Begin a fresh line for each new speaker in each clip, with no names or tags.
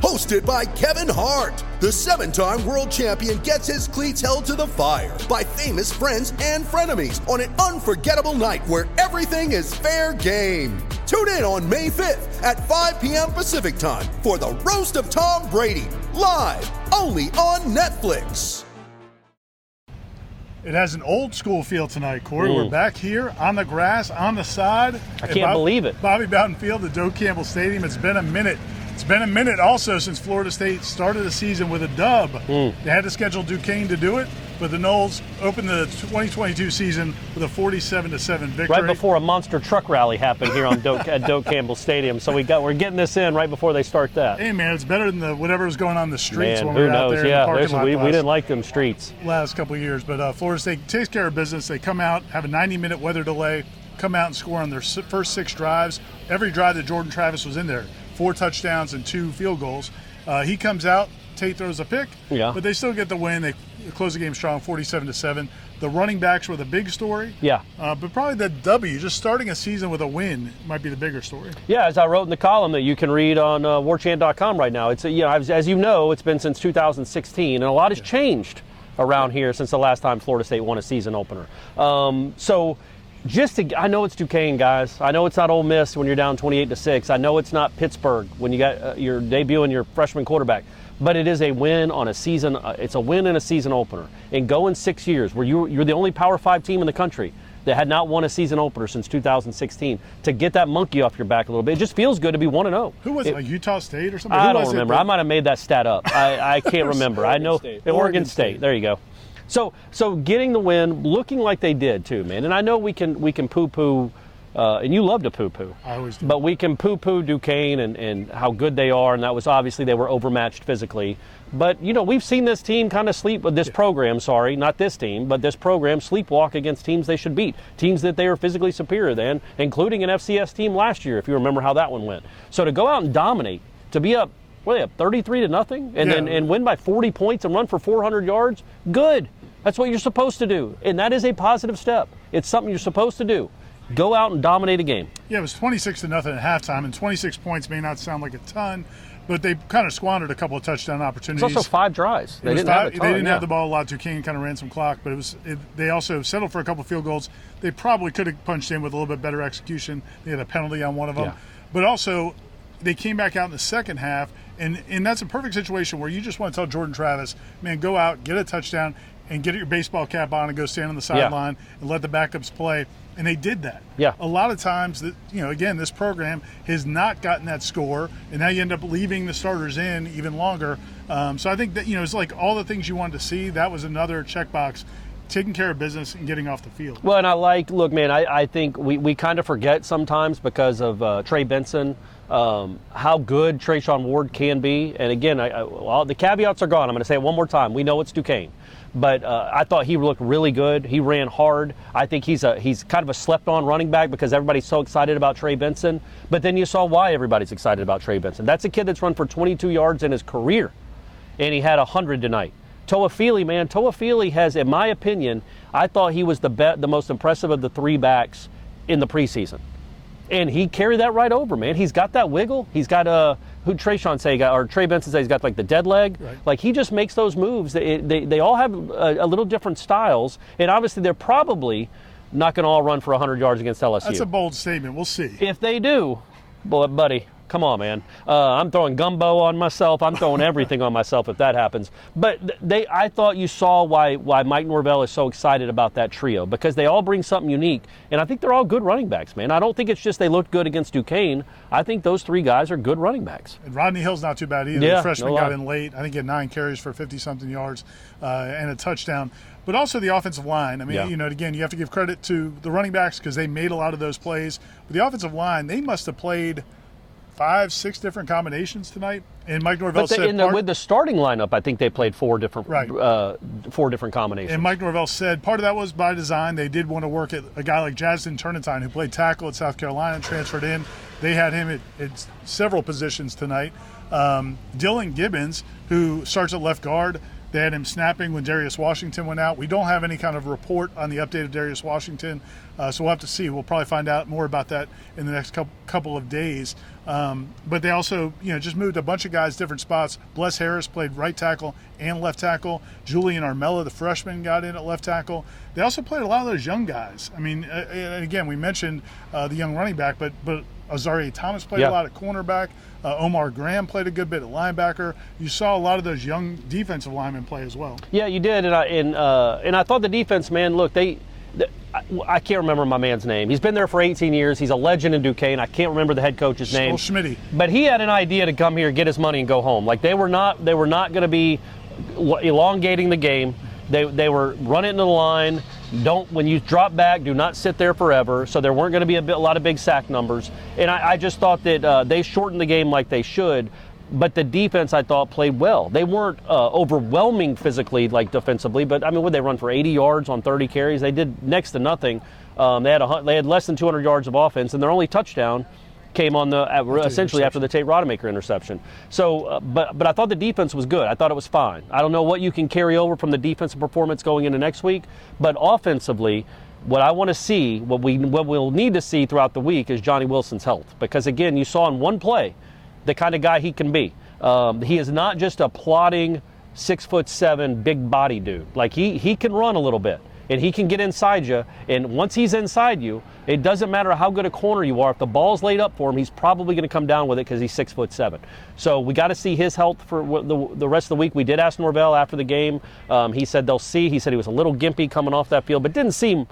Hosted by Kevin Hart, the seven time world champion gets his cleats held to the fire by famous friends and frenemies on an unforgettable night where everything is fair game. Tune in on May 5th at 5 p.m. Pacific time for the Roast of Tom Brady, live only on Netflix.
It has an old school feel tonight, Corey. We're back here on the grass, on the side.
I can't believe it.
Bobby Bowden Field at Doak Campbell Stadium. It's been a minute. Been a minute also since Florida State started the season with a dub.
Hmm.
They had to schedule Duquesne to do it, but the Noles opened the 2022 season with a 47 to 7 victory.
Right before a monster truck rally happened here on Doak, at Doak Campbell Stadium, so we got we're getting this in right before they start that.
Hey man, it's better than the whatever was going on in the streets
Man,
when
who
we were out
knows?
there in
Yeah,
the parking
there's-
lot
we, we didn't like them streets.
last couple of years. But uh, Florida State takes care of business. They come out, have a 90 minute weather delay, come out and score on their first six drives. Every drive that Jordan Travis was in there, four touchdowns and two field goals. Uh, he comes out, Tate throws a pick,
Yeah.
but they still get the win. They close the game strong, 47 to seven. The running backs were the big story.
Yeah.
Uh, but probably the W, just starting a season with a win, might be the bigger story.
Yeah, as I wrote in the column that you can read on uh, warchant.com right now. It's uh, you know, as, as you know, it's been since 2016, and a lot has changed around here since the last time Florida State won a season opener. Um, so, just to, I know it's Duquesne, guys. I know it's not Ole Miss when you're down 28 to six. I know it's not Pittsburgh when you got uh, you're debuting your freshman quarterback. But it is a win on a season. Uh, it's a win in a season opener. And going six years, where you you're the only Power Five team in the country that had not won a season opener since 2016. To get that monkey off your back a little bit, it just feels good to be one and zero.
Who was it, like Utah State or something?
I
Who
don't
was it
remember. I might have made that stat up. I, I can't remember. I know
State.
Oregon,
Oregon
State.
State.
There you go. So so getting the win, looking like they did too, man. And I know we can we can poo poo, uh, and you love to poo poo.
I always do.
But we can poo poo Duquesne and, and how good they are, and that was obviously they were overmatched physically. But you know we've seen this team kind of sleep with this program. Sorry, not this team, but this program sleepwalk against teams they should beat, teams that they are physically superior than, including an FCS team last year, if you remember how that one went. So to go out and dominate, to be up, what they up, 33 to nothing, and
Yeah.
then and win by 40 points and run for 400 yards, good. That's what you're supposed to do, and that is a positive step. It's something you're supposed to do. Go out and dominate a game.
Yeah, it was 26 to nothing at halftime, and 26 points may not sound like a ton, but they kind of squandered a couple of touchdown opportunities.
It's also five drives. They didn't have
five-
ton,
they didn't
yeah.
have the ball a lot. Duquesne kind of ran some clock, but it was it, they also settled for a couple of field goals. They probably could have punched in with a little bit better execution. They had a penalty on one of them,
Yeah.
but also they came back out in the second half, and and that's a perfect situation where you just want to tell Jordan Travis, man, go out, get a touchdown, and get your baseball cap on and go stand on the
Yeah.
sideline and let the backups play. And they did that.
Yeah.
A lot of times that you know, again, this program has not gotten that score, and now you end up leaving the starters in even longer. Um, so I think that you know it's like all the things you wanted to see. That was another checkbox, taking care of business and getting off the field.
Well, and I like, look, man, I, I think we, we kind of forget sometimes because of uh, Trey Benson um, how good Treshaun Ward can be. And again, I, I, well, the caveats are gone. I'm going to say it one more time. We know it's Duquesne. But uh, I thought he looked really good. He ran hard. I think he's a he's kind of a slept-on running back because everybody's so excited about Trey Benson. But then you saw why everybody's excited about Trey Benson. That's a kid that's run for 22 yards in his career, and he had 100 tonight. Toafili, man, Toafili has, in my opinion, I thought he was the be- the most impressive of the three backs in the preseason. And he carried that right over, man. He's got that wiggle. He's got a who Treshaun say he got, or Trey Benson say he's got like the dead leg.
Right.
Like he just makes those moves. They, they, they all have a, a little different styles, and obviously they're probably not going to all run for 100 yards against LSU.
That's a bold statement. We'll see.
if they do, boy, buddy, Come on, man. Uh, I'm throwing gumbo on myself. I'm throwing everything on myself if that happens. But they, I thought you saw why why Mike Norvell is so excited about that trio because they all bring something unique, and I think they're all good running backs, man. I don't think it's just they looked good against Duquesne. I think those three guys are good running backs.
And Rodney Hill's not too bad either.
Yeah,
the freshman
no
got in late. I think he had nine carries for 50 something yards uh, and a touchdown. But also the offensive line. I mean,
Yeah.
you know, again, you have to give credit to the running backs because they made a lot of those plays. But the offensive line, they must have played five, six different combinations tonight. And Mike Norvell
But
said
in the, with the starting lineup, I think they played four different
Right.
uh, four different combinations.
And Mike Norvell said part of that was by design. They did want to work at a guy like Jazston Turnetine, who played tackle at South Carolina and transferred in. They had him at, at several positions tonight. Um, Dylan Gibbons, who starts at left guard, they had him snapping when Darius Washington went out. We don't have any kind of report on the update of Darius Washington, uh, so we'll have to see. We'll probably find out more about that in the next couple, of days. Um, but they also, you know, just moved a bunch of guys different spots. Bless Harris played right tackle and left tackle. Julian Armella, the freshman, got in at left tackle. They also played a lot of those young guys. I mean, uh, again, we mentioned uh, the young running back, but but Azareye'h Thomas played
Yeah.
a lot at cornerback. Uh, Omar Graham played a good bit at linebacker. You saw a lot of those young defensive linemen play as well.
Yeah, you did, and I and uh, and I thought the defense, man. Look, they. th- I, I can't remember my man's name. He's been there for 18 years. He's a legend in Duquesne. I can't remember the head coach's name.
Schmitty.
But he had an idea to come here, get his money, and go home. Like they were not. They were not going to be elongating the game. They they were running into the line. Don't when you drop back, do not sit there forever. So there weren't going to be a, bit, a lot of big sack numbers. And I, I just thought that uh, they shortened the game like they should. But the defense, I thought, played well. They weren't uh, overwhelming physically, like defensively. But I mean, would they run for 80 yards on 30 carries? They did next to nothing. Um, they had a, they had less than 200 yards of offense, and their only touchdown came on the essentially after the Tate Rodemaker interception. So, uh, but but I thought the defense was good. I thought it was fine. I don't know what you can carry over from the defensive performance going into next week, but offensively, what I want to see, what we what we'll need to see throughout the week is Johnny Wilson's health because again, you saw in one play the kind of guy he can be. Um, he is not just a plodding six foot seven big body dude. Like he he can run a little bit and he can get inside you. And once he's inside you, it doesn't matter how good a corner you are. If the ball's laid up for him, he's probably going to come down with it because he's six foot seven. So we got to see his health for the, the rest of the week. We did ask Norvell after the game. Um, he said they'll see. He said he was a little gimpy coming off that field, but didn't seem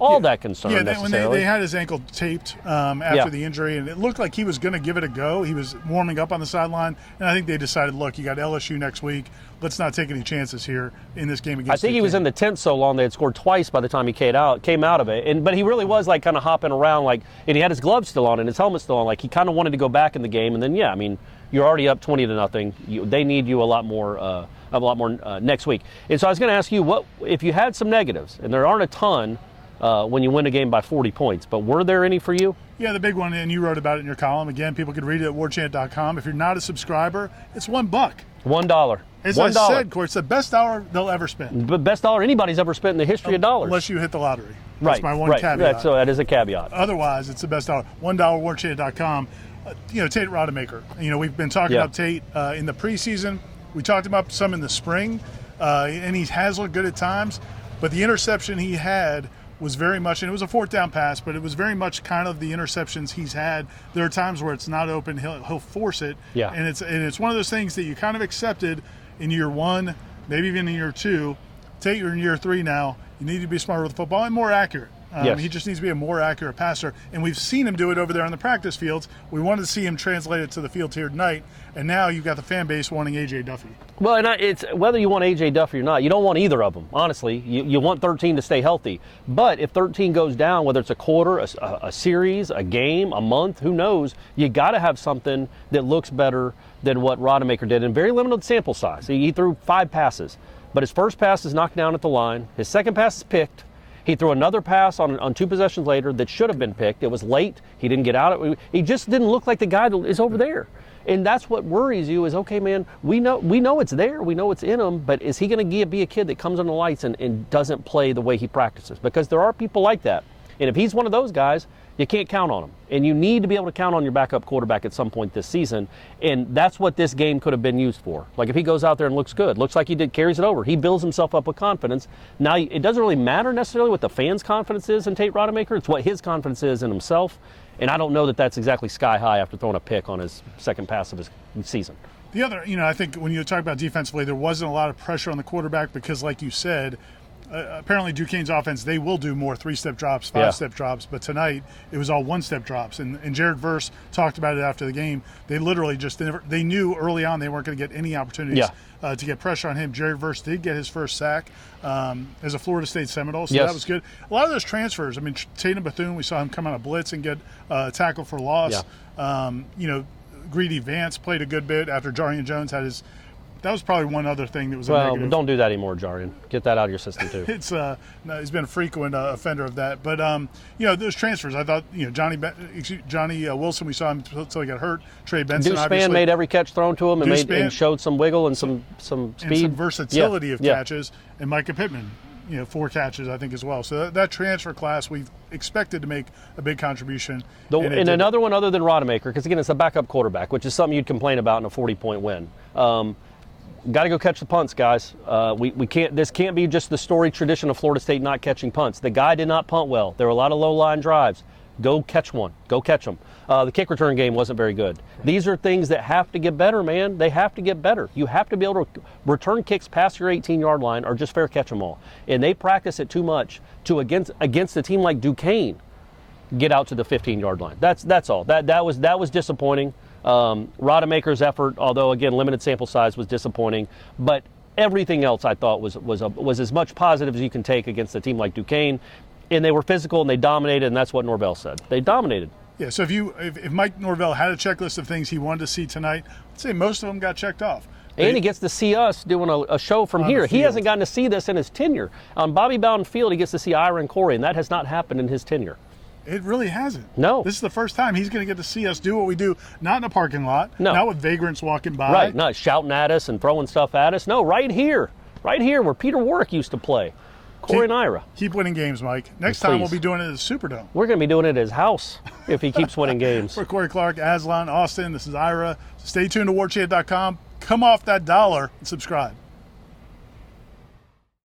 all that concerned
Yeah, they, when they, they had his ankle taped um, after
Yeah.
the injury, and it looked like he was going to give it a go. He was warming up on the sideline, and I think they decided, look, you got LSU next week. Let's not take any chances here in this game against.
I think he was in the tent so long they had scored twice by the time he came out came out of it. And but he really was like kind of hopping around like and he had his gloves still on and his helmet still on. Like he kind of wanted to go back in the game. And then yeah, I mean you're already up 20 to nothing. You, they need you a lot more uh, a lot more uh, next week. And so I was going to ask you what if you had some negatives and there aren't a ton uh, when you win a game by 40 points, but were there any for you?
Yeah, the big one, and you wrote about it in your column. Again, people could read it at warchant.com. If you're not a subscriber, it's one buck.
One dollar.
As
One
I
dollar.
said, Court, it's the best dollar they'll ever spend,
The best dollar anybody's ever spent in the history of dollars.
unless you hit the lottery.
right.
That's my one
right.
caveat.
So that is a caveat.
Otherwise, it's the best dollar. One dollar warchant.com. Uh, you know, Tate Rodemaker. You know, we've been talking
Yeah.
about Tate uh, in the preseason. We talked about some in the spring, uh, and he has looked good at times. But the interception he had was very much, and it was a fourth down pass, but it was very much kind of the interceptions he's had. There are times where it's not open; he'll, he'll force it,
Yeah.
and it's and it's one of those things that you kind of accepted in year one, maybe even in year two. Tate you're in year three now. You need to be smarter with the football and more accurate. Um,
Yes.
He just needs to be a more accurate passer, and we've seen him do it over there on the practice fields. We wanted to see him translate it to the field here tonight, and now you've got the fan base wanting AJ Duffy.
Well, and I, it's whether you want AJ Duffy or not, you don't want either of them. Honestly, you, you want 13 to stay healthy. But if 13 goes down, whether it's a quarter, a, a- series, a game, a month, who knows? You got to have something that looks better than what Rodemaker did in very limited sample size. He, he threw five passes, but his first pass is knocked down at the line. His second pass is picked. He threw another pass on, on two possessions later that should have been picked. It was late. He didn't get out. It. He just didn't look like the guy that is over there. And that's what worries you is okay, man. We know we know it's there. We know it's in him. But is he going to be a kid that comes on the lights and, and doesn't play the way he practices? Because there are people like that. And if he's one of those guys, you can't count on him. And you need to be able to count on your backup quarterback at some point this season. And that's what this game could have been used for. Like if he goes out there and looks good, looks like he did, carries it over, he builds himself up with confidence. Now, it doesn't really matter necessarily what the fans' confidence is in Tate Rodemaker. It's what his confidence is in himself. And I don't know that that's exactly sky high after throwing a pick on his second pass of his season.
The other, you know, I think when you talk about defensively, there wasn't a lot of pressure on the quarterback because, like you said, uh, apparently Duquesne's offense they will do more three-step drops,
Yeah.
five-step drops, but tonight it was all one-step drops. And, and Jared Verse talked about it after the game. They literally just never, they knew early on they weren't going to get any opportunities
Yeah.
uh, to get pressure on him. Jared Verse did get his first sack um, as a Florida State Seminole, so
Yes.
that was good. A lot of those transfers. I mean, Tatum Bethune, we saw him come out of blitz and get uh, a tackle for loss. Um, you know, Greedy Vance played a good bit after Jarrian Jones had his. That was probably one other thing that was
Well, don't do that anymore, Jarrian. Get that out of your system too.
It's uh, no, he's been a frequent uh, offender of that. But um, you know, those transfers. I thought you know Johnny excuse- Johnny uh, Wilson. We saw him until he got hurt. Trey Benson.
Span made every catch thrown to him and, made, and showed some wiggle and some some speed.
and some versatility
Yeah,
of
yeah.
catches. And Mycah Pittman, you know, four catches I think as well. So that, that transfer class we expected to make a big contribution.
The,
and
and another one other than Rodemaker, because again, it's a backup quarterback, which is something you'd complain about in a 40 point win. Um, Got to go catch the punts, guys. Uh, we, we can't. This can't be just the story tradition of Florida State not catching punts. The guy did not punt well. There were a lot of low line drives. Go catch one. Go catch them. Uh, the kick return game wasn't very good. These are things that have to get better, man. They have to get better. You have to be able to return kicks past your 18 yard line or just fair catch them all. And they practice it too much to against against a team like Duquesne get out to the 15 yard line. That's that's all. That that was that was disappointing. Um, Rodemaker's effort, although again limited sample size, was disappointing. But everything else I thought was was a, was as much positive as you can take against a team like Duquesne. And they were physical and they dominated, and that's what Norvell said. They dominated.
Yeah. So if you if, if Mike Norvell had a checklist of things he wanted to see tonight, I'd say most of them got checked off.
And he gets to see us doing a, a show from here. He hasn't gotten to see this in his tenure. On Bobby Bowden Field, he gets to see Ira and Corey, and that has not happened in his tenure.
It really hasn't.
No.
This is the first time he's going to get to see us do what we do, not in a parking lot,
No.
not with vagrants walking by.
Right, not shouting at us and throwing stuff at us. No, right here, right here where Peter Warrick used to play. Corey and Ira.
Keep winning games, Mike. Next time we'll be doing it at the Superdome.
We're going to be doing it at his house if he keeps winning games.
For Corey Clark, Aslan, Austin, this is Ira. Stay tuned to warchant.com. Come off that dollar and subscribe.